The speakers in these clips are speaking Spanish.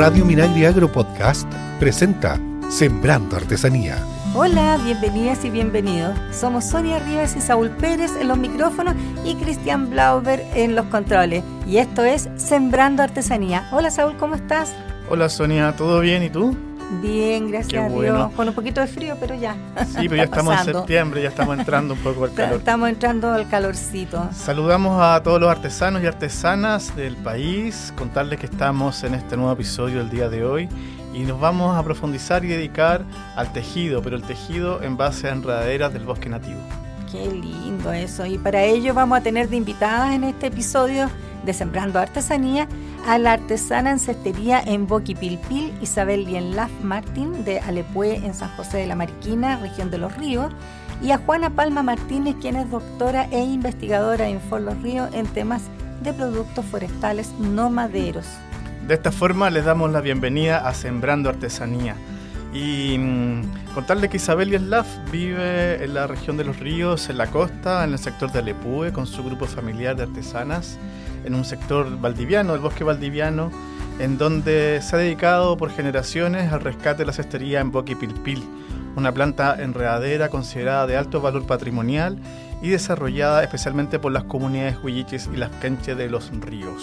Radio Minagri Agro Podcast presenta Sembrando Artesanía. Hola, bienvenidas y bienvenidos. Somos Sonia Rivas y Saúl Pérez en los micrófonos y Cristian Blauber en los controles. Y esto es Sembrando Artesanía. Hola Saúl, ¿cómo estás? Hola Sonia, ¿todo bien? ¿Y tú? Bien, gracias a Dios. Con un poquito de frío, pero ya. Sí, pero ya estamos en septiembre, ya estamos entrando un poco al calor. Estamos entrando al calorcito. Saludamos a todos los artesanos y artesanas del país, contarles que estamos en este nuevo episodio el día de hoy y nos vamos a profundizar y dedicar al tejido, pero el tejido en base a enredaderas del bosque nativo. Qué lindo eso. Y para ello vamos a tener de invitadas en este episodio de Sembrando Artesanía a la artesana en cestería en Boquipilpil, Isabel Lienlaf Martín de Alepué en San José de la Mariquina, región de Los Ríos, y a Juana Palma Martínez, quien es doctora e investigadora en For Los Ríos en temas de productos forestales no maderos. De esta forma les damos la bienvenida a Sembrando Artesanía. Y mm, contarle que Isabel Lienlaf vive en la región de Los Ríos, en la costa, en el sector de Alepue, con su grupo familiar de artesanas en un sector valdiviano, el bosque valdiviano, en donde se ha dedicado por generaciones al rescate de la cestería en Boquipilpil, una planta enredadera considerada de alto valor patrimonial y desarrollada especialmente por las comunidades huilliches y las canches de los ríos.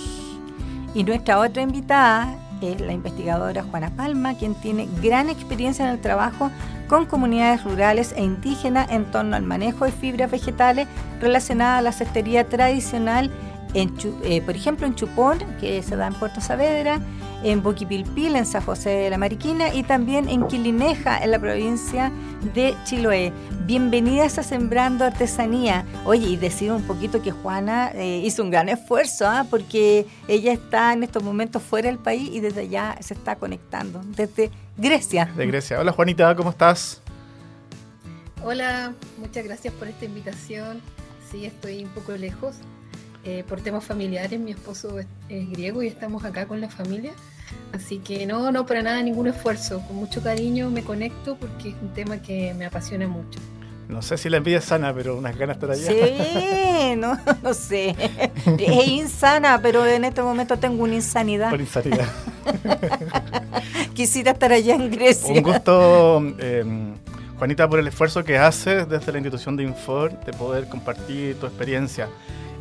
Y nuestra otra invitada es la investigadora Juana Palma, quien tiene gran experiencia en el trabajo con comunidades rurales e indígenas en torno al manejo de fibras vegetales relacionadas a la cestería tradicional eh, por ejemplo en Chupón, que se da en Puerto Saavedra, en Boquipilpil, en San José de la Mariquina y también en Quilineja, en la provincia de Chiloé. Bienvenidas a Sembrando Artesanía. Oye, y decir un poquito que Juana eh, hizo un gran esfuerzo, ¿ah? porque ella está en estos momentos fuera del país y desde allá se está conectando, desde Grecia. De Grecia. Hola Juanita, ¿cómo estás? Hola, muchas gracias por esta invitación. Sí, estoy un poco lejos, eh, por temas familiares, mi esposo es, griego y estamos acá con la familia. Así que no, no, para nada ningún esfuerzo. Con mucho cariño me conecto porque es un tema que me apasiona mucho. No sé si la envidia es sana, pero unas ganas estar allá. Sí, no, no sé. Es insana, pero en este momento tengo una insanidad. Por insanidad. Quisiera estar allá en Grecia. Un gusto, em, Juanita, por el esfuerzo que haces desde la institución de Infor de poder compartir tu experiencia.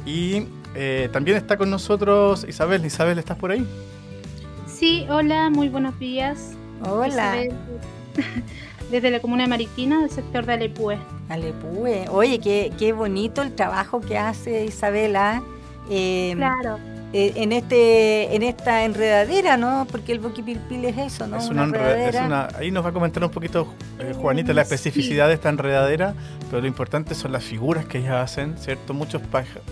Y eh, también está con nosotros Isabel. Isabel, ¿estás por ahí? Sí, hola, muy buenos días. Hola. desde la comuna de Mariquina, del sector de Alepue. Alepue. Oye, qué, qué bonito el trabajo que hace Isabela. Eh, claro. Eh, en este en esta enredadera, ¿no? Porque el boquipilpil es eso, ¿no? Es una, enredadera. ahí nos va a comentar un poquito eh, Juanita la especificidad de esta enredadera, pero lo importante son las figuras que ellas hacen, ¿cierto? Muchos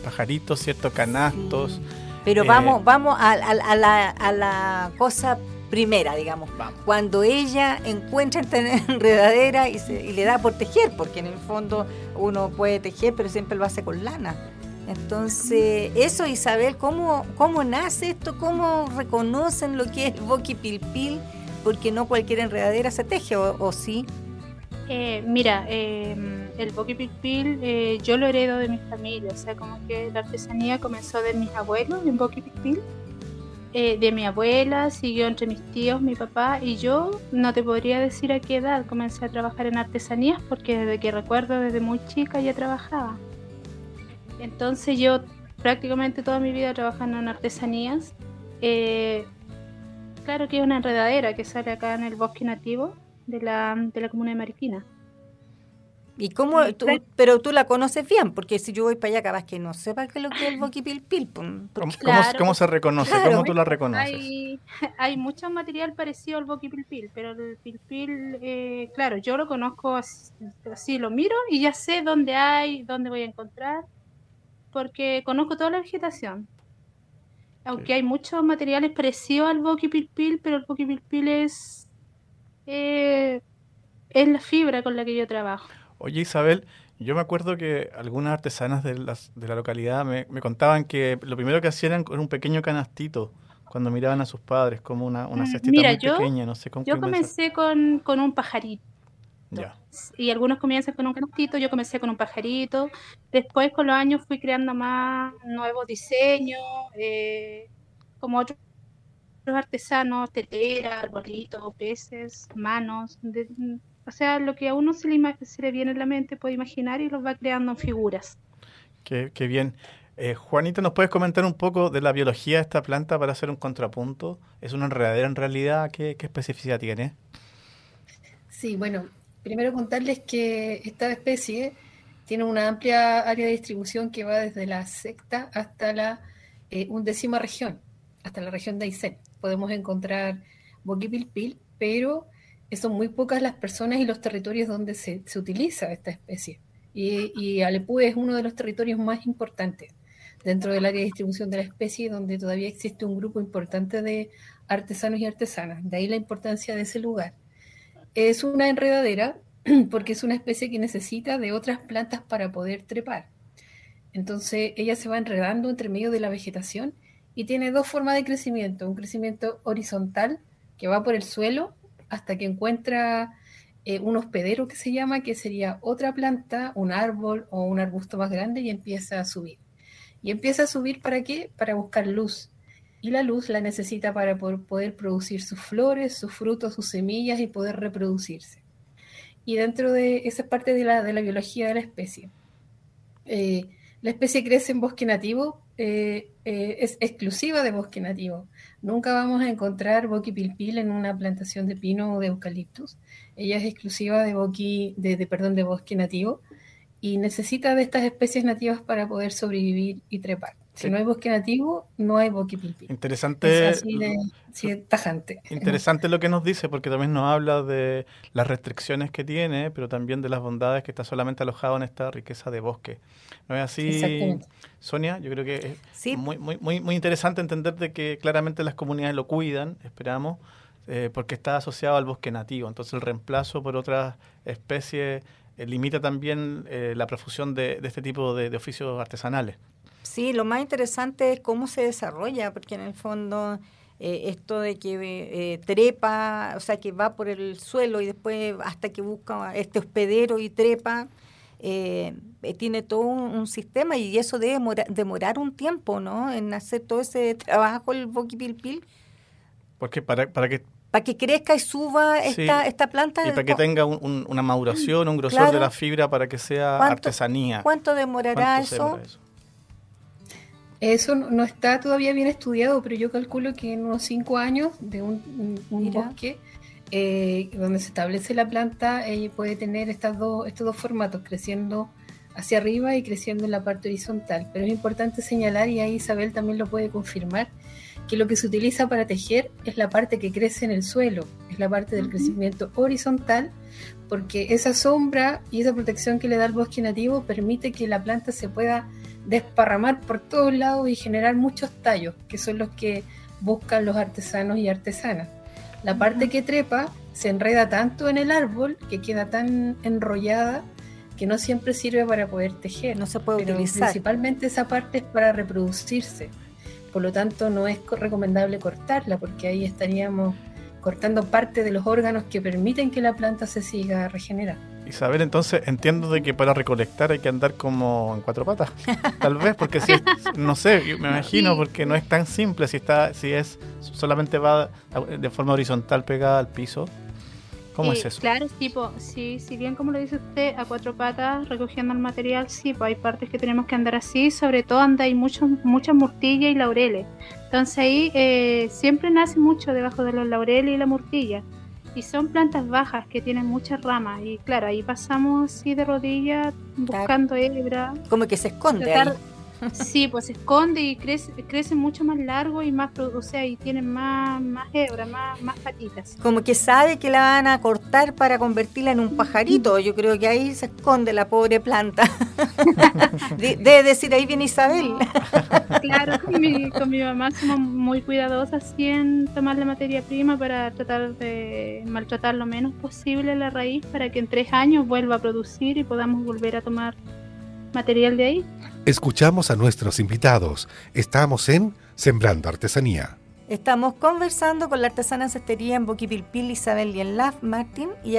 pajaritos, ¿cierto? Canastos. Pero vamos vamos a, la, a la cosa primera, digamos. Vamos. Cuando ella encuentra esta enredadera y, se, y le da por tejer, porque en el fondo uno puede tejer, pero siempre lo hace con lana. Entonces, eso Isabel, ¿cómo, cómo nace esto? ¿Cómo reconocen lo que es el boquipilpil? Porque no cualquier enredadera se teje, ¿o, sí? Eh, mira, em, el boquipilpil eh, yo lo heredo de mi familia, o sea, como que la artesanía comenzó de mis abuelos en boquipilpil, eh, de mi abuela, siguió entre mis tíos, mi papá y yo. No te podría decir a qué edad comencé a trabajar en artesanías, porque desde que recuerdo, desde muy chica ya trabajaba. Entonces yo prácticamente toda mi vida trabajando en artesanías. Eh, claro que es una enredadera que sale acá en el bosque nativo de la, de la comuna de Mariquina. ¿Y cómo tú, pero tú la conoces bien? Porque si yo voy para allá, capaz que no sepa qué es lo que es el boquipilpil. ¿Cómo, ¿Cómo, se reconoce? ¿Cómo tú la reconoces? Hay, hay mucho material parecido al boquipilpil, pero el pilpil, eh, claro, yo lo conozco así, así, lo miro y ya sé dónde hay, dónde voy a encontrar porque conozco toda la vegetación. Aunque hay muchos materiales parecidos al boquipilpil, pero el boquipilpil es, eh, es la fibra con la que yo trabajo. Oye Isabel, yo me acuerdo que algunas artesanas de, de la localidad me, contaban que lo primero que hacían era un pequeño canastito cuando miraban a sus padres, como una, una mm, cestita muy pequeña, no sé cómo. Yo comencé con, con un pajarito y algunos comienzan con un canastito, yo comencé con un pajarito. Después con los años fui creando más nuevos diseños, eh, como otros artesanos, tetera, arbolitos, peces, manos, o sea, lo que a uno se le, se le viene en la mente puede imaginar y los va creando en figuras. Qué, qué bien. Eh, Juanita, ¿nos puedes comentar un poco de la biología de esta planta para hacer un contrapunto? ¿Es una enredadera en realidad? ¿Qué, qué especificidad tiene? Sí, bueno, primero contarles que esta especie tiene una amplia área de distribución que va desde la secta hasta la eh, undécima región, hasta la región de Aysén. Podemos encontrar boquipilpil, pero son muy pocas las personas y los territorios donde se, se utiliza esta especie. Y, y Alepú es uno de los territorios más importantes dentro del área de distribución de la especie, donde todavía existe un grupo importante de artesanos y artesanas. De ahí la importancia de ese lugar. Es una enredadera porque es una especie que necesita de otras plantas para poder trepar. Entonces ella se va enredando entre medio de la vegetación y tiene dos formas de crecimiento. Un crecimiento horizontal que va por el suelo hasta que encuentra eh, un hospedero que se llama, que sería otra planta, un árbol o un arbusto más grande y empieza a subir. Y empieza a subir para qué? Para buscar luz. Y la luz la necesita para poder producir sus flores, sus frutos, sus semillas y poder reproducirse. Y dentro de esa parte de la, de la biología de la especie. Eh, la especie crece en bosque nativo, eh, eh, es exclusiva de bosque nativo. Nunca vamos a encontrar boquipilpil en una plantación de pino o de eucaliptus. Ella es exclusiva de, de, perdón, de bosque nativo y necesita de estas especies nativas para poder sobrevivir y trepar. Si no hay bosque nativo, no hay boquipilpi. Interesante. Es así de tajante. Interesante lo que nos dice, porque también nos habla de las restricciones que tiene, pero también de las bondades que está solamente alojado en esta riqueza de bosque. ¿No es así, Sonia? Yo creo que es muy, muy, muy, muy interesante entender de que claramente las comunidades lo cuidan, esperamos, eh, porque está asociado al bosque nativo. Entonces el reemplazo por otras especies eh, limita también eh, la profusión de, este tipo de, oficios artesanales. Sí, lo más interesante es cómo se desarrolla, porque en el fondo eh, esto de que trepa, o sea, que va por el suelo y después hasta que busca este hospedero y trepa, tiene todo un, sistema y eso debe demorar, un tiempo, ¿no? En hacer todo ese trabajo, el boquipilpil. Porque para, para que para que crezca y suba esta, esta planta. Y para que tenga una maduración, un grosor de la fibra para que sea artesanía. ¿Cuánto demorará eso? eso? No está todavía bien estudiado, pero yo calculo que en unos cinco años de un, bosque eh, donde se establece la planta eh, puede tener estas dos, estos dos formatos, creciendo hacia arriba y creciendo en la parte horizontal. Pero es importante señalar, y ahí Isabel también lo puede confirmar, que lo que se utiliza para tejer es la parte que crece en el suelo, es la parte del crecimiento horizontal, porque esa sombra y esa protección que le da el bosque nativo permite que la planta se pueda desparramar por todos lados y generar muchos tallos, que son los que buscan los artesanos y artesanas. La parte que trepa se enreda tanto en el árbol que queda tan enrollada que no siempre sirve para poder tejer. No se puede pero utilizar. Principalmente esa parte es para reproducirse. Por lo tanto, no es recomendable cortarla porque ahí estaríamos cortando parte de los órganos que permiten que la planta se siga regenerando. Isabel, entonces entiendo de que para recolectar hay que andar como en cuatro patas, tal vez, porque si no sé, me imagino, porque no es tan simple si está, si es solamente va de forma horizontal pegada al piso, ¿Cómo es eso? Claro, tipo, sí, si bien como lo dice usted, a cuatro patas recogiendo el material, sí, pues hay partes que tenemos que andar así, sobre todo anda hay muchos, muchas murtillas y laureles. Entonces ahí eh, siempre nace mucho debajo de los laureles y la murtilla. Y son plantas bajas que tienen muchas ramas. Y claro, ahí pasamos así de rodillas buscando hebra. Como que se esconde. ahí Sí, pues se esconde y crece, crece mucho más largo y más, o sea, y tiene más, más hebra, más, más patitas. Como que sabe que la van a cortar para convertirla en un pajarito. Yo creo que ahí se esconde la pobre planta. Debe decir, ahí viene Isabel. claro, con mi, con mi mamá somos muy cuidadosas en tomar la materia prima para tratar de maltratar lo menos posible la raíz para que en tres años vuelva a producir y podamos volver a tomar material de ahí. Escuchamos a nuestros invitados. Estamos en Sembrando Artesanía. Estamos conversando con la artesana en cestería en Boquipilpil, Isabel Lienlaf Martín, y,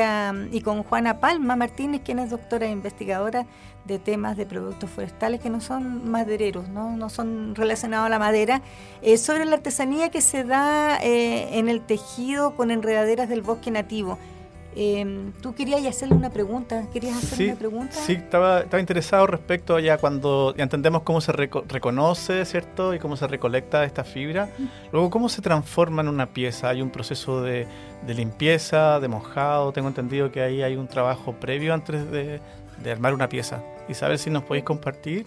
y con Juana Palma Martínez, quien es doctora e investigadora de temas de productos forestales que no son madereros, no, no son relacionados a la madera, eh, sobre la artesanía que se da eh, en el tejido con enredaderas del bosque nativo. Eh, Tú querías hacerle una pregunta, ¿querías hacerle una pregunta? Sí, estaba, estaba interesado respecto a ya cuando ya entendemos cómo se reconoce, ¿cierto? Y cómo se recolecta esta fibra. Luego, ¿cómo se transforma en una pieza? ¿Hay un proceso de, de limpieza, de mojado? Tengo entendido que ahí hay un trabajo previo antes de, de armar una pieza. Y saber si nos podéis compartir.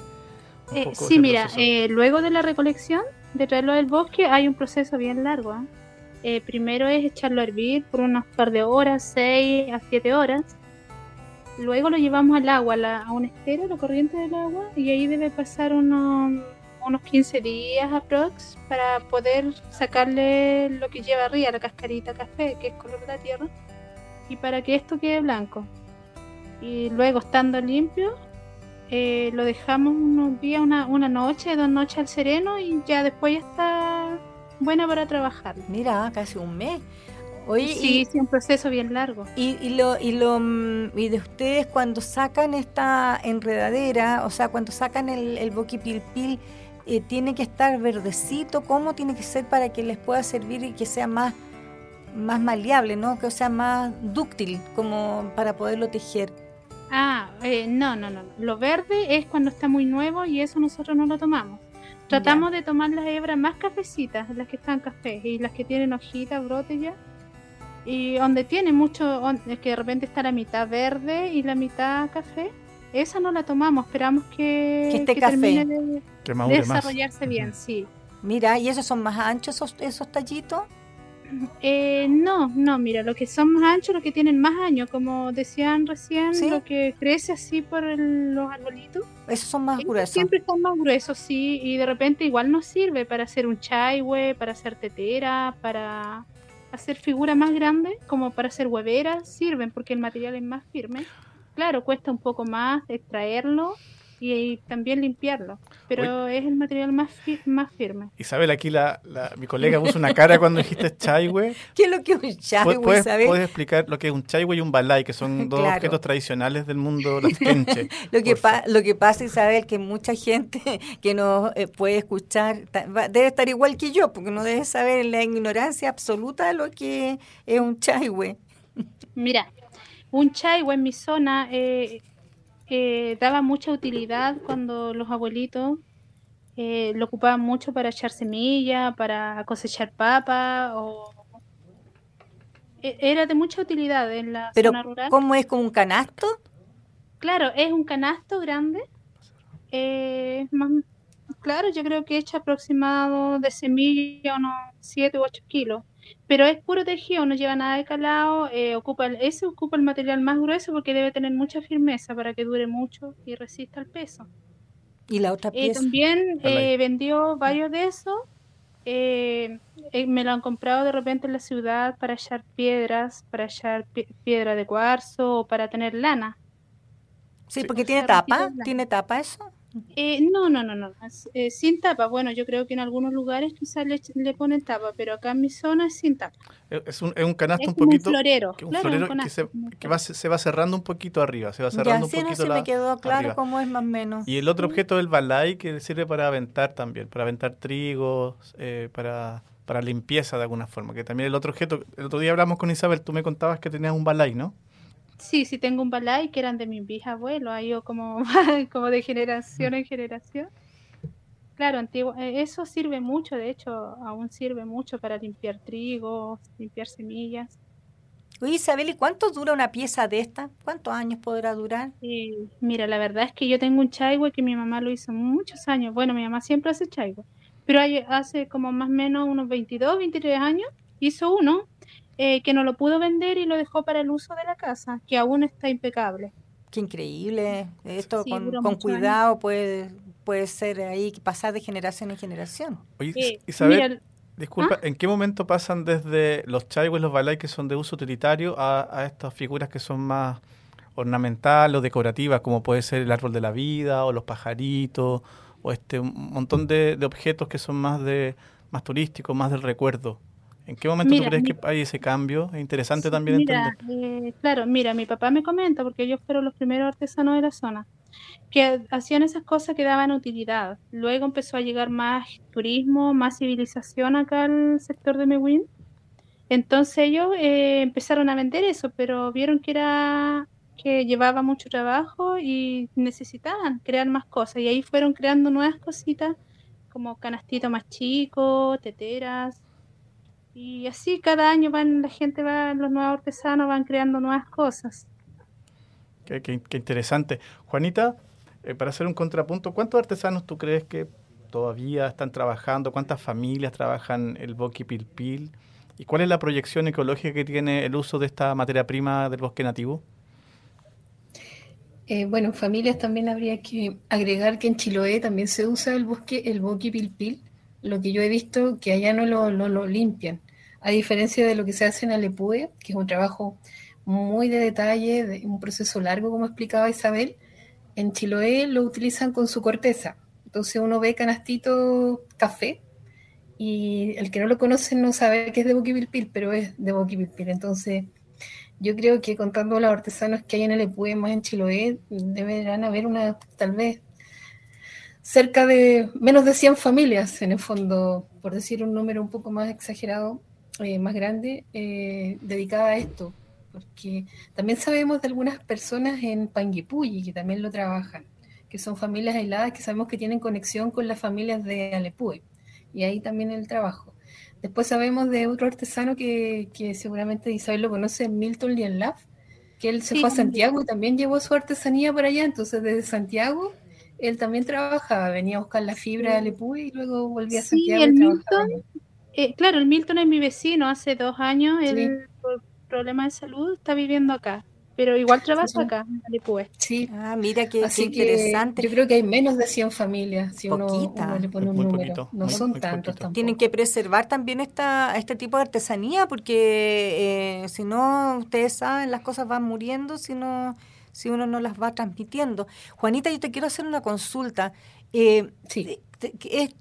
Eh, sí, mira, eh, luego de la recolección, de traerlo del bosque, hay un proceso bien largo. ¿Eh? Primero es echarlo a hervir por unos par de horas, 6 a 7 horas. Luego lo llevamos al agua, a un estero, la corriente del agua, y ahí debe pasar unos, unos 15 días aprox para poder sacarle lo que lleva arriba, la cascarita café, que es color de la tierra, y para que esto quede blanco. Y luego, estando limpio, eh, lo dejamos unos días, una, una noche, dos noches al sereno, y ya después ya está buena para trabajar. Mira, casi un mes. Oye, sí, sí, un proceso bien largo. Y, y, lo, y, lo, mm, y de ustedes cuando sacan esta enredadera, o sea, cuando sacan el, el boquipilpil, eh, ¿tiene que estar verdecito? ¿Cómo tiene que ser para que les pueda servir y que sea más, más maleable, ¿no? que sea más dúctil como para poderlo tejer? Ah, eh, no, no, no. Lo verde es cuando está muy nuevo y eso nosotros no lo tomamos. Tratamos de tomar las hebras más cafecitas, las que están cafés y las que tienen hojitas, brotes ya. Y donde tiene mucho, es que de repente está la mitad verde y la mitad café, esa no la tomamos, esperamos que, que esté café. termine de, de desarrollarse más. bien, sí. Mira, ¿y esos son más anchos esos, esos tallitos? Eh, no, no, mira, los que son más anchos, los que tienen más años, como decían recién, ¿Sí? lo que crece así por el, los arbolitos. Esos son más gruesos. Siempre son más gruesos, sí, y de repente igual nos sirve para hacer un chaiwe, para hacer tetera, para hacer figuras más grandes, como para hacer hueveras, sirven porque el material es más firme. Claro, cuesta un poco más extraerlo, y, y, también limpiarlo. Pero Oye. es el material más, fi más firme. Isabel, aquí la, la, mi colega puso una cara cuando dijiste chaiwe. ¿Qué es lo que es un chaiwe, ¿Puedes, Isabel? ¿Puedes explicar lo que es un chaiwe y un balay, que son dos claro. objetos tradicionales del mundo lasquenche? lo, que lo que pasa, Isabel, que mucha gente que nos eh, puede escuchar debe estar igual que yo, porque no debe saber la ignorancia absoluta de lo que es un chaiwe. Mira, un chaiwe en mi zona... Eh, eh, daba mucha utilidad cuando los abuelitos eh, lo ocupaban mucho para echar semilla, para cosechar papa o era de mucha utilidad en la Pero, zona rural. ¿Cómo es como un canasto? Claro, es un canasto grande. Eh, más, claro, yo creo que echa aproximado de semilla unos 7 u 8 kilos pero es puro tejido, no lleva nada de calado, eh, ocupa el, ese ocupa el material más grueso porque debe tener mucha firmeza para que dure mucho y resista el peso. ¿Y la otra pieza? Eh, también eh, vendió varios de esos, me lo han comprado de repente en la ciudad para echar piedras, para echar pi piedra de cuarzo o para tener lana. Sí, porque tiene tapa, ¿tiene tapa eso? Eh, no, no, no, no, eh, sin tapa. Bueno, yo creo que en algunos lugares quizás le, le, ponen tapa, pero acá en mi zona es sin tapa. Es un, es un canasto es un poquito. Un florero, que, un claro, florero un que, se, que va, se va cerrando un poquito arriba, se va cerrando ya, sí, un poquito no se la, me quedó claro arriba. cómo es más o menos. Y el otro objeto es el balay que sirve para aventar también, para aventar trigo, eh, para, para limpieza de alguna forma. Que también el otro objeto, el otro día hablamos con Isabel, tú me contabas que tenías un balay, ¿no? Sí, sí tengo un balay que eran de mis bisabuelos, ha ido como, como de generación en generación. Claro, antiguo, eh, eso sirve mucho, de hecho, aún sirve mucho para limpiar trigo, limpiar semillas. Oye, Isabel, ¿y cuánto dura una pieza de esta? ¿Cuántos años podrá durar? Eh, mira, la verdad es que yo tengo un chaiwe que mi mamá lo hizo muchos años. Bueno, mi mamá siempre hace chaiwe, pero hace como más o menos unos 22, 23 años hizo uno eh, que no lo pudo vender y lo dejó para el uso de la casa, que aún está impecable. Qué increíble. Esto sí, con, con cuidado años. puede, puede ser ahí pasar de generación en generación. Oye, eh, Isabel, mira, disculpa, ¿ah? ¿en qué momento pasan desde los chaiwes, los balay que son de uso utilitario a, a estas figuras que son más ornamentales o decorativas, como puede ser el árbol de la vida o los pajaritos o este un montón de, de objetos que son más de, más turístico, más del recuerdo. ¿En qué momento tú crees que hay ese cambio? Es interesante también mira, entender. Eh, claro, mira, mi papá me comenta, porque ellos fueron los primeros artesanos de la zona, que hacían esas cosas que daban utilidad. Luego empezó a llegar más turismo, más civilización acá al sector de Mewin. Entonces ellos eh, empezaron a vender eso, pero vieron que era que llevaba mucho trabajo y necesitaban crear más cosas. Y ahí fueron creando nuevas cositas, como canastitos más chicos, teteras, y así cada año van la gente va, los nuevos artesanos van creando nuevas cosas. Qué, interesante. Juanita, eh, para hacer un contrapunto, ¿cuántos artesanos tú crees que todavía están trabajando? ¿Cuántas familias trabajan el boqui pilpil? ¿Y cuál es la proyección ecológica que tiene el uso de esta materia prima del bosque nativo? Eh, bueno, en familias también habría que agregar que en Chiloé también se usa el bosque, el boqui pilpil. Lo que yo he visto que allá no lo, limpian a diferencia de lo que se hace en Alepue, que es un trabajo muy de detalle, de un proceso largo, como explicaba Isabel, en Chiloé lo utilizan con su corteza. Entonces uno ve canastito café y el que no lo conoce no sabe que es de Boquipilpil, pero es de Boquipilpil. Entonces yo creo que contando los artesanos que hay en Alepue, más en Chiloé, deberán haber una, tal vez, cerca de menos de 100 familias, en el fondo, por decir un número un poco más exagerado, eh, más grande eh, dedicada a esto, porque también sabemos de algunas personas en Panguipulli que también lo trabajan, que son familias aisladas que sabemos que tienen conexión con las familias de Alepue, y ahí también el trabajo. Después sabemos de otro artesano que, que seguramente Isabel lo conoce, Milton Lienlaf, que él se fue a Santiago y también llevó su artesanía para allá, entonces desde Santiago él también trabajaba, venía a buscar la fibra de Alepue y luego volvía a Santiago. Sí, el Milton, eh, claro, el Milton es mi vecino, hace dos años, él por problemas de salud está viviendo acá, pero igual trabaja acá, en Alipue. Sí. Ah, mira qué, interesante. yo creo que hay menos de 100 familias, si uno, le pone un número. no son tantos tampoco. Tienen que preservar también esta, este tipo de artesanía, porque eh, si no, ustedes saben, las cosas van muriendo si no si uno no las va transmitiendo. Juanita, yo te quiero hacer una consulta. Eh, sí.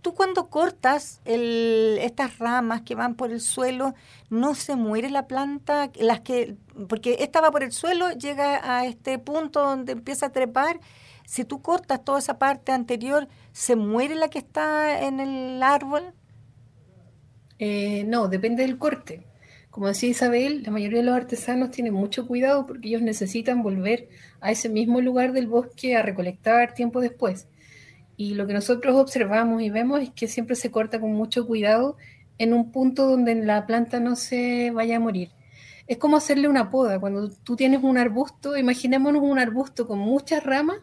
Tú cuando cortas el, estas ramas que van por el suelo, ¿no se muere la planta? las que Porque esta va por el suelo, llega a este punto donde empieza a trepar. Si tú cortas toda esa parte anterior, ¿se muere la que está en el árbol? Eh, no, depende del corte. Como decía Isabel, la mayoría de los artesanos tienen mucho cuidado porque ellos necesitan volver a ese mismo lugar del bosque a recolectar tiempo después. Y lo que nosotros observamos y vemos es que siempre se corta con mucho cuidado en un punto donde la planta no se vaya a morir. Es como hacerle una poda. Cuando tú tienes un arbusto, imaginémonos un arbusto con muchas ramas,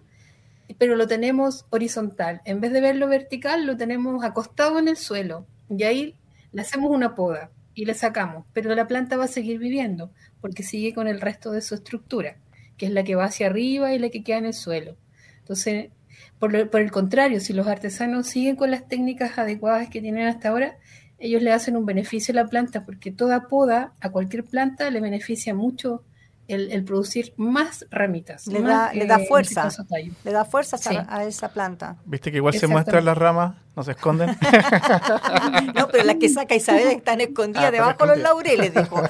pero lo tenemos horizontal. En vez de verlo vertical, lo tenemos acostado en el suelo. Y ahí le hacemos una poda y le sacamos. Pero la planta va a seguir viviendo porque sigue con el resto de su estructura, que es la que va hacia arriba y la que queda en el suelo. Entonces, por, el contrario, si los artesanos siguen con las técnicas adecuadas que tienen hasta ahora, ellos le hacen un beneficio a la planta, porque toda poda a cualquier planta le beneficia mucho el, producir más ramitas. Le, da, le da fuerza. Le da fuerza a, esa planta. Viste que igual se muestran las ramas, no se esconden. no, pero las que saca Isabel están escondidas ah, debajo de los laureles, dijo.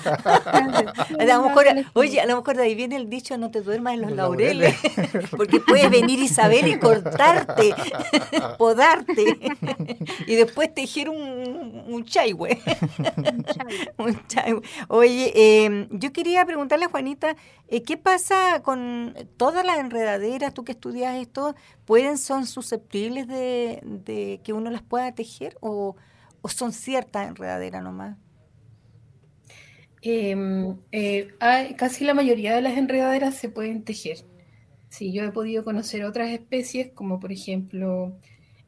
a lo mejor, oye, a lo mejor de ahí viene el dicho no te duermas en los, laureles, porque puede venir Isabel y cortarte, podarte, y después tejer un, un chaihue. un Oye, eh, yo quería preguntarle a Juanita eh, ¿qué pasa con todas las enredaderas, tú que estudias esto, pueden, son susceptibles de, que uno las pueda tejer o, son ciertas enredaderas nomás? Em, eh, casi la mayoría de las enredaderas se pueden tejer. Sí, yo he podido conocer otras especies, como por ejemplo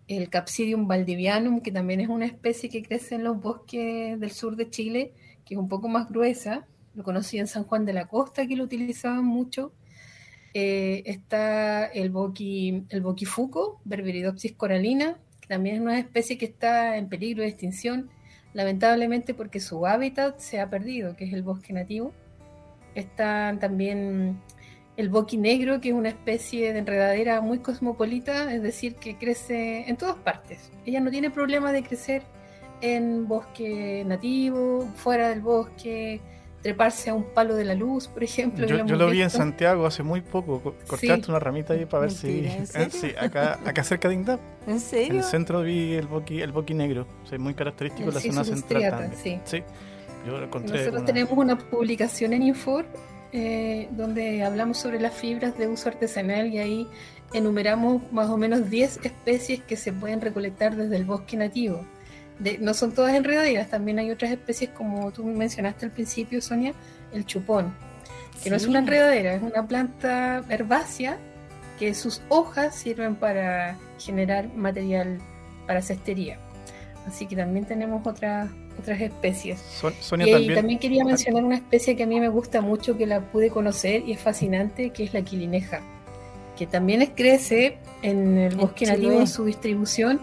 el Capsidium valdivianum, que también es una especie que crece en los bosques del sur de Chile, que es un poco más gruesa, lo conocí en San Juan de la Costa, que lo utilizaban mucho. Eh, está el, boqui, el boquifuco, Berberidopsis coralina, que también es una especie que está en peligro de extinción, lamentablemente porque su hábitat se ha perdido, que es el bosque nativo. Está también el boqui negro, que es una especie de enredadera muy cosmopolita, es decir, que crece en todas partes. Ella no tiene problema de crecer en bosque nativo, fuera del bosque, treparse a un palo de la luz, por ejemplo. Yo, lo, vi en Santiago hace muy poco. Cortaste una ramita ahí para ver si. ¿En sí, acá, acá cerca de Indap. ¿En serio? En el centro vi el boqui, el boqui negro. muy característico de la zona central también. Sí. Yo lo encontré Nosotros tenemos una publicación en Infor eh, donde hablamos sobre las fibras de uso artesanal y ahí enumeramos más o menos 10 especies que se pueden recolectar desde el bosque nativo no son todas enredaderas, también hay otras especies como tú mencionaste al principio, Sonia, el chupón, que no es una enredadera, es una planta herbácea que sus hojas sirven para generar material para cestería. Así que también tenemos otras otras especies. Sonia, y también... quería mencionar una especie que a mí me gusta mucho, que la pude conocer y es fascinante, que es la quilineja, que también crece en el bosque nativo en su distribución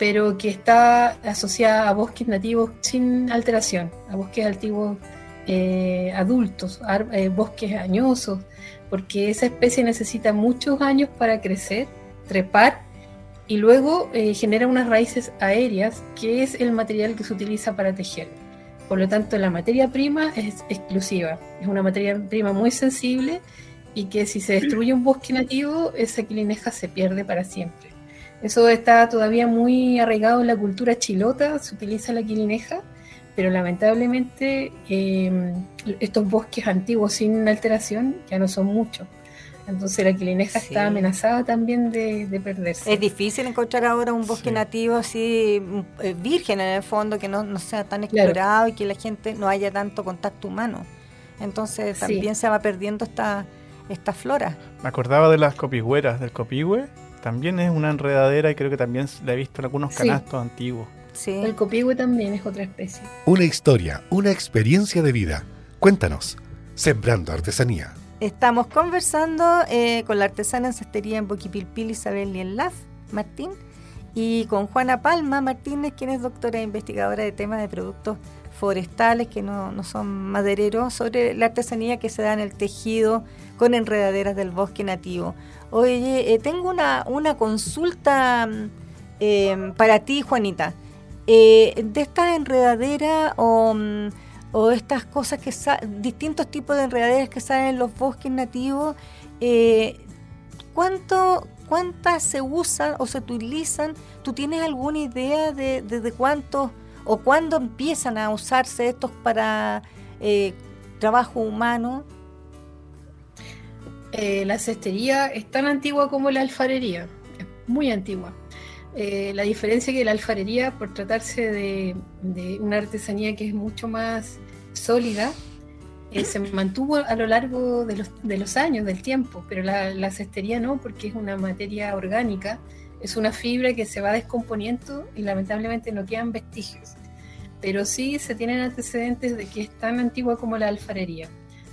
pero que está asociada a bosques nativos sin alteración, a bosques antiguos eh, adultos, eh, bosques añosos, porque esa especie necesita muchos años para crecer, trepar y luego eh, genera unas raíces aéreas, que es el material que se utiliza para tejer. Por lo tanto, la materia prima es exclusiva, es una materia prima muy sensible y que si se destruye un bosque nativo, esa quilineja se pierde para siempre. Eso está todavía muy arraigado en la cultura chilota, se utiliza la quilineja, pero lamentablemente em, estos bosques antiguos sin alteración ya no son muchos. Entonces la quilineja está amenazada también de, perderse. Es difícil encontrar ahora un bosque nativo así eh, virgen en el fondo, que no, sea tan explorado y que la gente no haya tanto contacto humano. Entonces también se va perdiendo esta, esta flora. Me acordaba de las copigüeras del copihue, también es una enredadera y creo que también la he visto en algunos canastos antiguos. Sí. El copihue también es otra especie. Una historia, una experiencia de vida. Cuéntanos, Sembrando Artesanía. Estamos conversando eh, con la artesana en cestería en Boquipilpil Isabel Lienlaf Martín y con Juana Palma Martínez, quien es doctora e investigadora de temas de productos forestales que no, no, son madereros, sobre la artesanía que se da en el tejido con enredaderas del bosque nativo. Oye, eh, tengo una, una consulta mm, eh, para ti, Juanita. Eh, de estas enredaderas o, mm, o, estas cosas que distintos tipos de enredaderas que salen en los bosques nativos, ¿cuánto, ¿cuántas se usan o se utilizan? ¿Tú tienes alguna idea de, de, cuántos o cuándo empiezan a usarse estos para trabajo humano? Eh, la cestería es tan antigua como la alfarería, es muy antigua. Eh, la diferencia es que la alfarería, por tratarse de, una artesanía que es mucho más sólida, eh, se mantuvo a lo largo de los, años, del tiempo, pero la, cestería no, porque es una materia orgánica, es una fibra que se va descomponiendo y lamentablemente no quedan vestigios. Pero sí se tienen antecedentes de que es tan antigua como la alfarería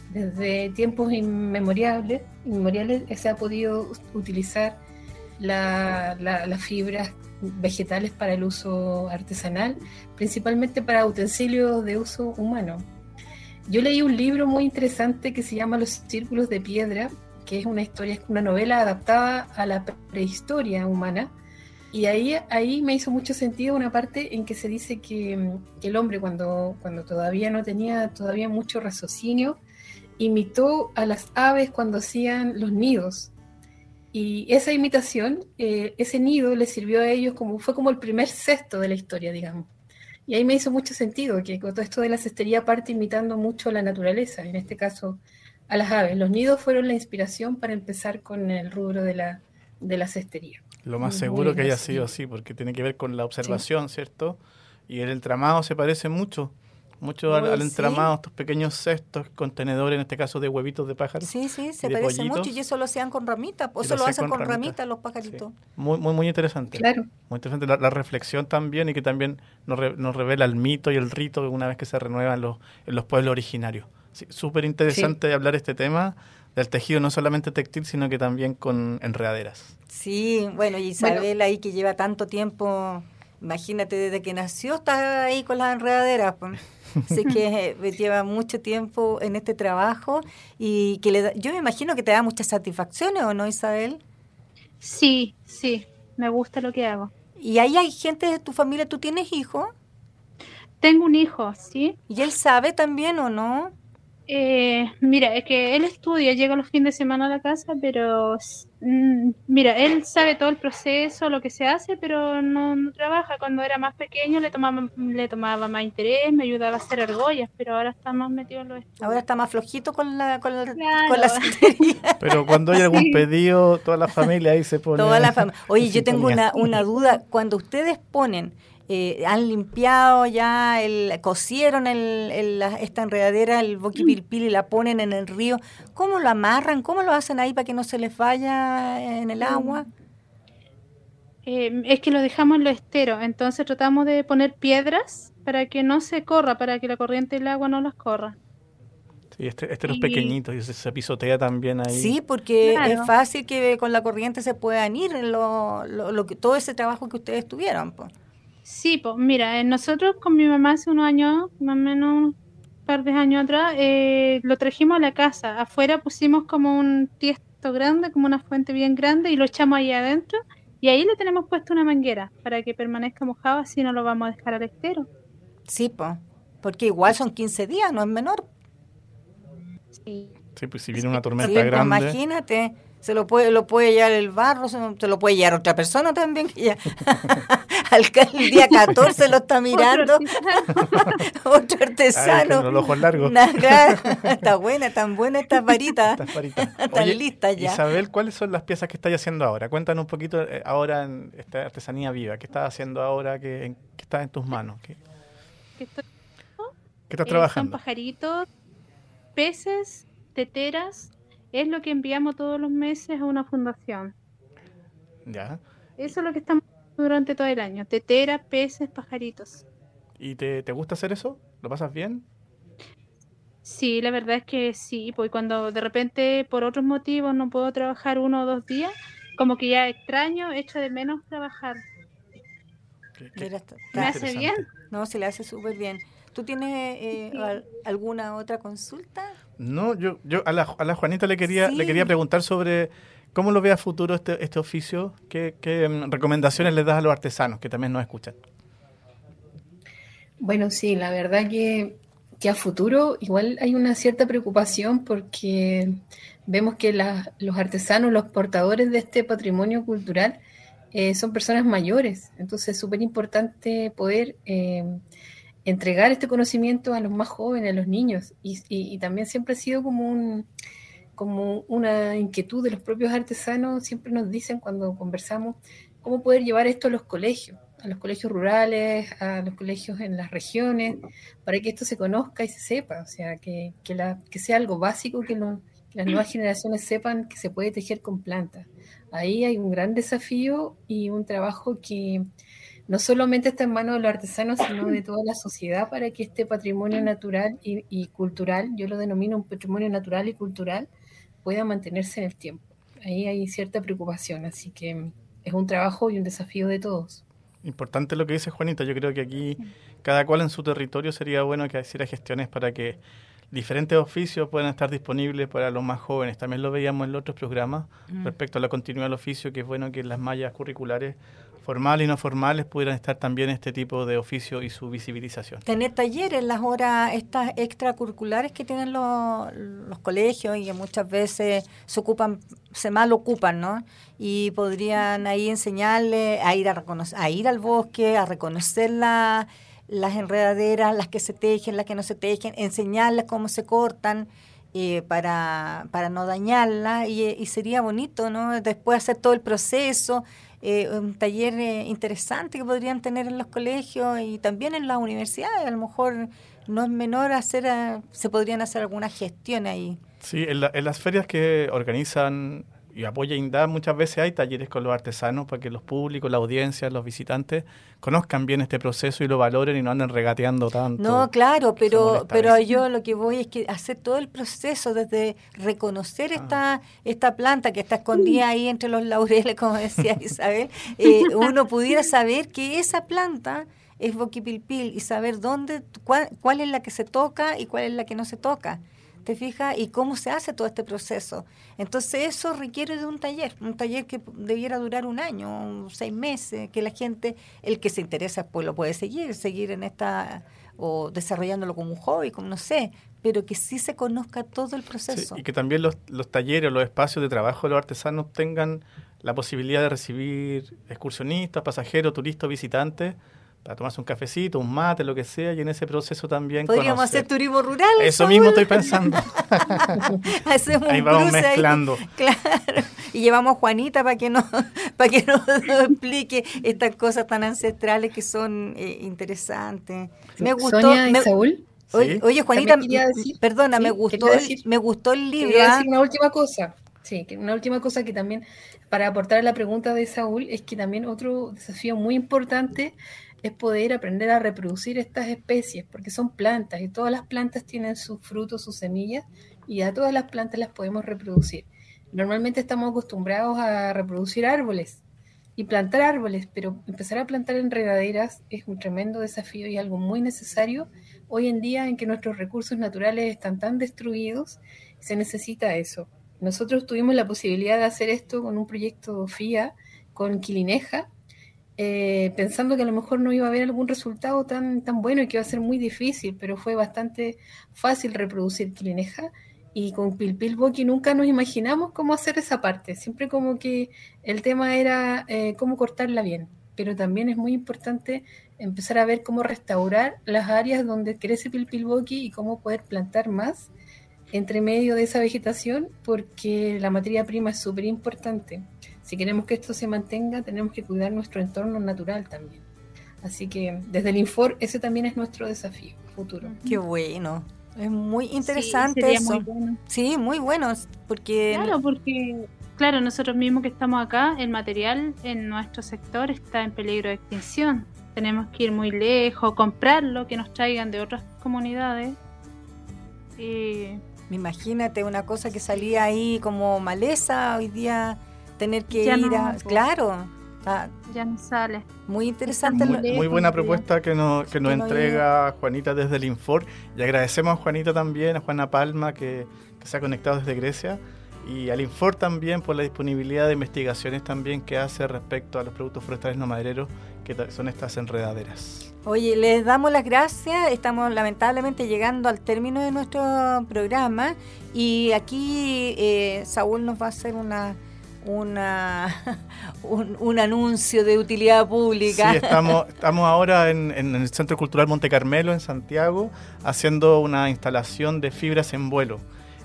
desde tiempos inmemoriales, inmemoriales se ha podido utilizar las fibras vegetales para el uso artesanal, principalmente para utensilios de uso humano. Yo leí un libro muy interesante que se llama Los Círculos de Piedra, que es una historia, es una novela adaptada a la prehistoria humana. Y ahí, ahí me hizo mucho sentido una parte en que se dice que, que el hombre cuando, cuando todavía no tenía todavía mucho raciocinio, imitó a las aves cuando hacían los nidos. Y esa imitación, eh, ese nido le sirvió a ellos como, fue como el primer cesto de la historia, digamos. Y ahí me hizo mucho sentido que todo esto de la cestería parte imitando mucho la naturaleza, en este caso a las aves. Los nidos fueron la inspiración para empezar con el rubro de la, de la cestería. Lo más seguro que haya sido así, porque tiene que ver con la observación, ¿cierto? Y el entramado se parece mucho mucho al, entramado, estos pequeños cestos, contenedores, en este caso de huevitos de pájaros. Sí, sí, se parece mucho y eso lo hacían con ramitas, o eso lo, hacen con, ramitas los pajaritos. Muy, muy, muy interesante. Claro. Muy interesante la, reflexión también y que también nos, nos, revela el mito y el rito una vez que se renuevan los, en los pueblos originarios. Súper interesante hablar este tema del tejido no solamente textil, sino que también con enredaderas. Sí, bueno, y Isabel ahí que lleva tanto tiempo, imagínate, desde que nació está ahí con las enredaderas. Pues. Sé que eh, lleva mucho tiempo en este trabajo y que le yo me imagino que te da muchas satisfacciones, ¿o no, Isabel? Sí, sí, me gusta lo que hago. ¿Y ahí hay gente de tu familia? ¿Tú tienes hijos? tengo un hijo, ¿sí? ¿Y él sabe también o no? Eh, mira, es que él estudia, llega los fines de semana a la casa, pero mm, mira, él sabe todo el proceso, lo que se hace, pero no, trabaja. Cuando era más pequeño le tomaba, le tomaba más interés, me ayudaba a hacer argollas, pero ahora está más metido en los estudios. Ahora está más flojito con la, con la, Pero cuando hay algún pedido, toda la familia ahí se pone. Toda la Oye, yo tengo una, una duda. Cuando ustedes ponen eh, han limpiado ya, el, cosieron el, esta enredadera, el boquipilpil y la ponen en el río. ¿Cómo lo amarran? ¿Cómo lo hacen ahí para que no se les vaya en el agua? Eh, es que lo dejamos en lo estero, entonces tratamos de poner piedras para que no se corra, para que la corriente del agua no las corra. Sí, este, este es pequeñito y se, pisotea también ahí. Sí, porque es fácil que con la corriente se puedan ir lo, lo, todo ese trabajo que ustedes tuvieron. Pues. Sí, pues mira, eh, nosotros con mi mamá hace unos años, más o menos un par de años atrás, eh, lo trajimos a la casa. Afuera pusimos como un tiesto grande, como una fuente bien grande, y lo echamos ahí adentro. Y ahí le tenemos puesto una manguera para que permanezca mojado, así no lo vamos a dejar al estero. Sí, pues, porque igual son 15 días, no es menor. Sí. Sí, pues si viene una tormenta sí, pues, grande. Imagínate se lo puede, lo puede llevar el barro, se, lo puede llevar otra persona también, que ya el día 14 lo está mirando, otro artesano. los ojos largos. está buena, tan buena esta varita. Están listas ya. Isabel, ¿cuáles son las piezas que estás haciendo ahora? Cuéntanos un poquito eh, ahora en esta artesanía viva. ¿Qué estás haciendo ahora? ¿Qué, qué está en tus manos? ¿Qué, ¿Qué, estoy... ¿Qué estás trabajando? Son pajaritos, peces, teteras, es lo que enviamos todos los meses a una fundación. Ya. Eso es lo que estamos durante todo el año. Tetera, peces, pajaritos. ¿Y te, gusta hacer eso? ¿Lo pasas bien? Sí, la verdad es que sí, pues cuando de repente por otros motivos no puedo trabajar uno o dos días, como que ya extraño, echo de menos trabajar. ¿Me hace bien? No, se le hace súper bien. ¿Tú tienes eh, alguna otra consulta? No, yo, yo a, la, a la Juanita le quería, le quería preguntar sobre cómo lo ve a futuro este, este oficio, qué, qué mm, recomendaciones le das a los artesanos que también nos escuchan. Bueno, sí, la verdad que, que a futuro igual hay una cierta preocupación porque vemos que los artesanos, los portadores de este patrimonio cultural, eh, son personas mayores. Entonces es súper importante poder eh, entregar este conocimiento a los más jóvenes, a los niños. Y, también siempre ha sido como, un, como una inquietud de los propios artesanos, siempre nos dicen cuando conversamos cómo poder llevar esto a los colegios, a los colegios rurales, a los colegios en las regiones, para que esto se conozca y se sepa, o sea, que, que, la, que sea algo básico, que, que las nuevas generaciones sepan que se puede tejer con plantas. Ahí hay un gran desafío y un trabajo que no solamente está en manos de los artesanos, sino de toda la sociedad para que este patrimonio natural y, cultural, yo lo denomino un patrimonio natural y cultural, pueda mantenerse en el tiempo. Ahí hay cierta preocupación, así que es un trabajo y un desafío de todos. Importante lo que dice Juanita, yo creo que aquí cada cual en su territorio sería bueno que hiciera gestiones para que diferentes oficios puedan estar disponibles para los más jóvenes. También lo veíamos en los otros programas mm. respecto a la continuidad del oficio, que es bueno que las mallas curriculares formales y no formales pudieran estar también este tipo de oficio y su visibilización. Tener talleres, las horas estas extracurriculares que tienen los, los colegios y que muchas veces se ocupan, se mal ocupan, ¿no? Y podrían ahí enseñarle a ir a a ir al bosque, a reconocer las enredaderas, las que se tejen, las que no se tejen, enseñarles cómo se cortan. Eh, para, para no dañarla y, y, sería bonito, ¿no? Después hacer todo el proceso, eh, un taller eh, interesante que podrían tener en los colegios y también en las universidades. A lo mejor no es menor hacer, eh, se podrían hacer algunas gestiones ahí. Sí, en, en las ferias que organizan y apoya INDA, muchas veces hay talleres con los artesanos para que los públicos, la audiencia, los visitantes conozcan bien este proceso y lo valoren y no anden regateando tanto. No, claro, pero pero yo lo que voy es que hacer todo el proceso desde reconocer ah. esta esta planta que está escondida ahí entre los laureles, como decía Isabel, eh, uno pudiera saber que esa planta es boquipilpil y saber dónde cuál, cuál es la que se toca y cuál es la que no se toca. ¿Te fijas? Y cómo se hace todo este proceso. Entonces eso requiere de un taller, un taller que debiera durar un año, seis meses, que la gente, el que se interesa, pues lo puede seguir, seguir en esta o desarrollándolo como un hobby, como no sé, pero que sí se conozca todo el proceso. y que también los, los talleres, los espacios de trabajo de los artesanos tengan la posibilidad de recibir excursionistas, pasajeros, turistas, visitantes para tomarse un cafecito, un mate, lo que sea, y en ese proceso también Podríamos hacer turismo rural. Eso mismo estoy pensando. Hacemos ahí vamos mezclando. Claro. Y llevamos a Juanita para que nos, para que nos, explique estas cosas tan ancestrales que son eh, interesantes. Me gustó. Sonia y Saúl. Oye, Juanita, perdona, me gustó, me gustó el libro. Quería decir ¿ah? una última cosa. Sí, una última cosa que también, para aportar a la pregunta de Saúl, es que también otro desafío muy importante es poder aprender a reproducir estas especies, porque son plantas y todas las plantas tienen sus frutos, sus semillas, y a todas las plantas las podemos reproducir. Normalmente estamos acostumbrados a reproducir árboles y plantar árboles, pero empezar a plantar enredaderas es un tremendo desafío y algo muy necesario hoy en día en que nuestros recursos naturales están tan destruidos, se necesita eso. Nosotros tuvimos la posibilidad de hacer esto con un proyecto FIA, con Quilineja, eh, pensando que a lo mejor no iba a haber algún resultado tan, tan bueno y que iba a ser muy difícil, pero fue bastante fácil reproducir Quilineja. Y con Pilpil Boki nunca nos imaginamos cómo hacer esa parte, siempre como que el tema era eh, cómo cortarla bien, pero también es muy importante empezar a ver cómo restaurar las áreas donde crece Pilpil Boki y cómo poder plantar más entre medio de esa vegetación, porque la materia prima es súper importante si queremos que esto se mantenga, tenemos que cuidar nuestro entorno natural también. Así que desde el Infor ese también es nuestro desafío futuro. Qué bueno. Es muy interesante eso. Muy bueno. Sí, muy bueno, porque Claro, porque claro, nosotros mismos que estamos acá, el material en nuestro sector está en peligro de extinción. Tenemos que ir muy lejos, comprarlo, que nos traigan de otras comunidades. Imagínate una cosa que salía ahí como maleza, hoy día tener que ir a... Claro. ya no sale. Muy interesante. Muy, buena propuesta que nos, que nos entrega Juanita desde el Infor. Y agradecemos a Juanita también, a Juana Palma, que, se ha conectado desde Grecia. Y al Infor también por la disponibilidad de investigaciones también que hace respecto a los productos forestales no madereros, que son estas enredaderas. Oye, les damos las gracias. Estamos lamentablemente llegando al término de nuestro programa. Y aquí eh, Saúl nos va a hacer una una, un, anuncio de utilidad pública. Sí, estamos, estamos ahora en, el Centro Cultural Monte Carmelo, en Santiago, haciendo una instalación de fibras en vuelo.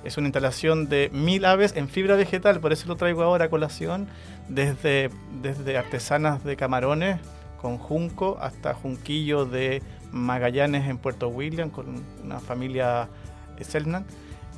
Es una instalación de mil aves en fibra vegetal, por eso lo traigo ahora a colación, desde, desde artesanas de camarones con junco hasta junquillo de Magallanes en Puerto William, con una familia Selnan,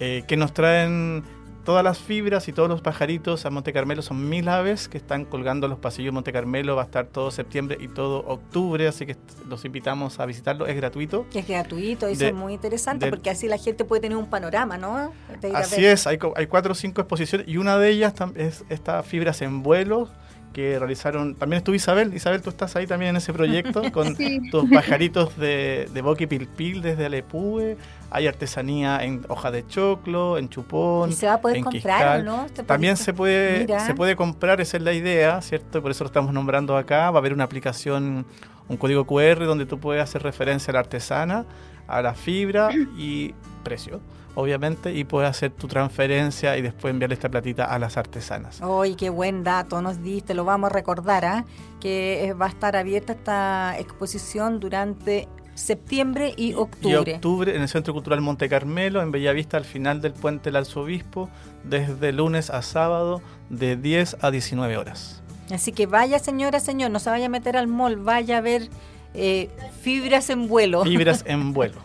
eh, que nos traen todas las fibras y todos los pajaritos a Monte Carmelo son mil aves que están colgando los pasillos de Monte Carmelo. Va a estar todo septiembre y todo octubre, así que los invitamos a visitarlo. Es gratuito. Es gratuito, eso es muy interesante porque así la gente puede tener un panorama, ¿no? Así es, hay, hay cuatro o cinco exposiciones y una de ellas es esta fibras en vuelo que realizaron. También estuvo Isabel. Isabel, tú estás ahí también en ese proyecto con tus pajaritos de, de Boqui Pilpil desde Alepúe. Hay artesanía en hoja de choclo, en chupón. ¿Y se va a poder comprar no? También se puede, se puede comprar, esa es la idea, ¿cierto? Por eso lo estamos nombrando acá. Va a haber una aplicación, un código QR donde tú puedes hacer referencia a la artesana, a la fibra y precio obviamente, y puedes hacer tu transferencia y después enviarle esta platita a las artesanas. ¡Uy, qué buen dato nos diste! Lo vamos a recordar, ¿ah? que va a estar abierta esta exposición durante septiembre y octubre. Y octubre en el Centro Cultural Monte Carmelo, en Bellavista, al final del Puente del Arzobispo, desde lunes a sábado, de 10 a 19 horas. Así que vaya, señora, señor, no se vaya a meter al mall, vaya a ver eh, fibras en vuelo. Fibras en vuelo.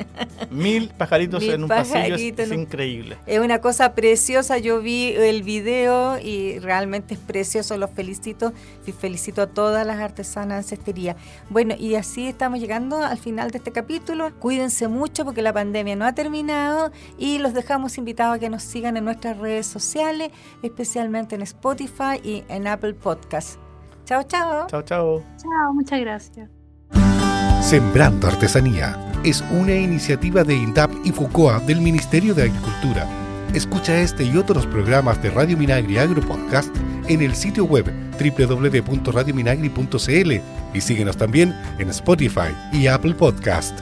Mil pajaritos en un pasillo es, increíble. Es una cosa preciosa. Yo vi el video y realmente es precioso. Los felicito y felicito a todas las artesanas de cestería. Bueno, y así estamos llegando al final de este capítulo. Cuídense mucho porque la pandemia no ha terminado y los dejamos invitados a que nos sigan en nuestras redes sociales, especialmente en Spotify y en Apple Podcast. Chao, chao. Chao, chao. Chao, muchas gracias. Sembrando Artesanía es una iniciativa de INDAP y FUCOA del Ministerio de Agricultura. Escucha este y otros programas de Radio Minagri Agro Podcast en el sitio web www.radiominagri.cl y síguenos también en Spotify y Apple Podcast.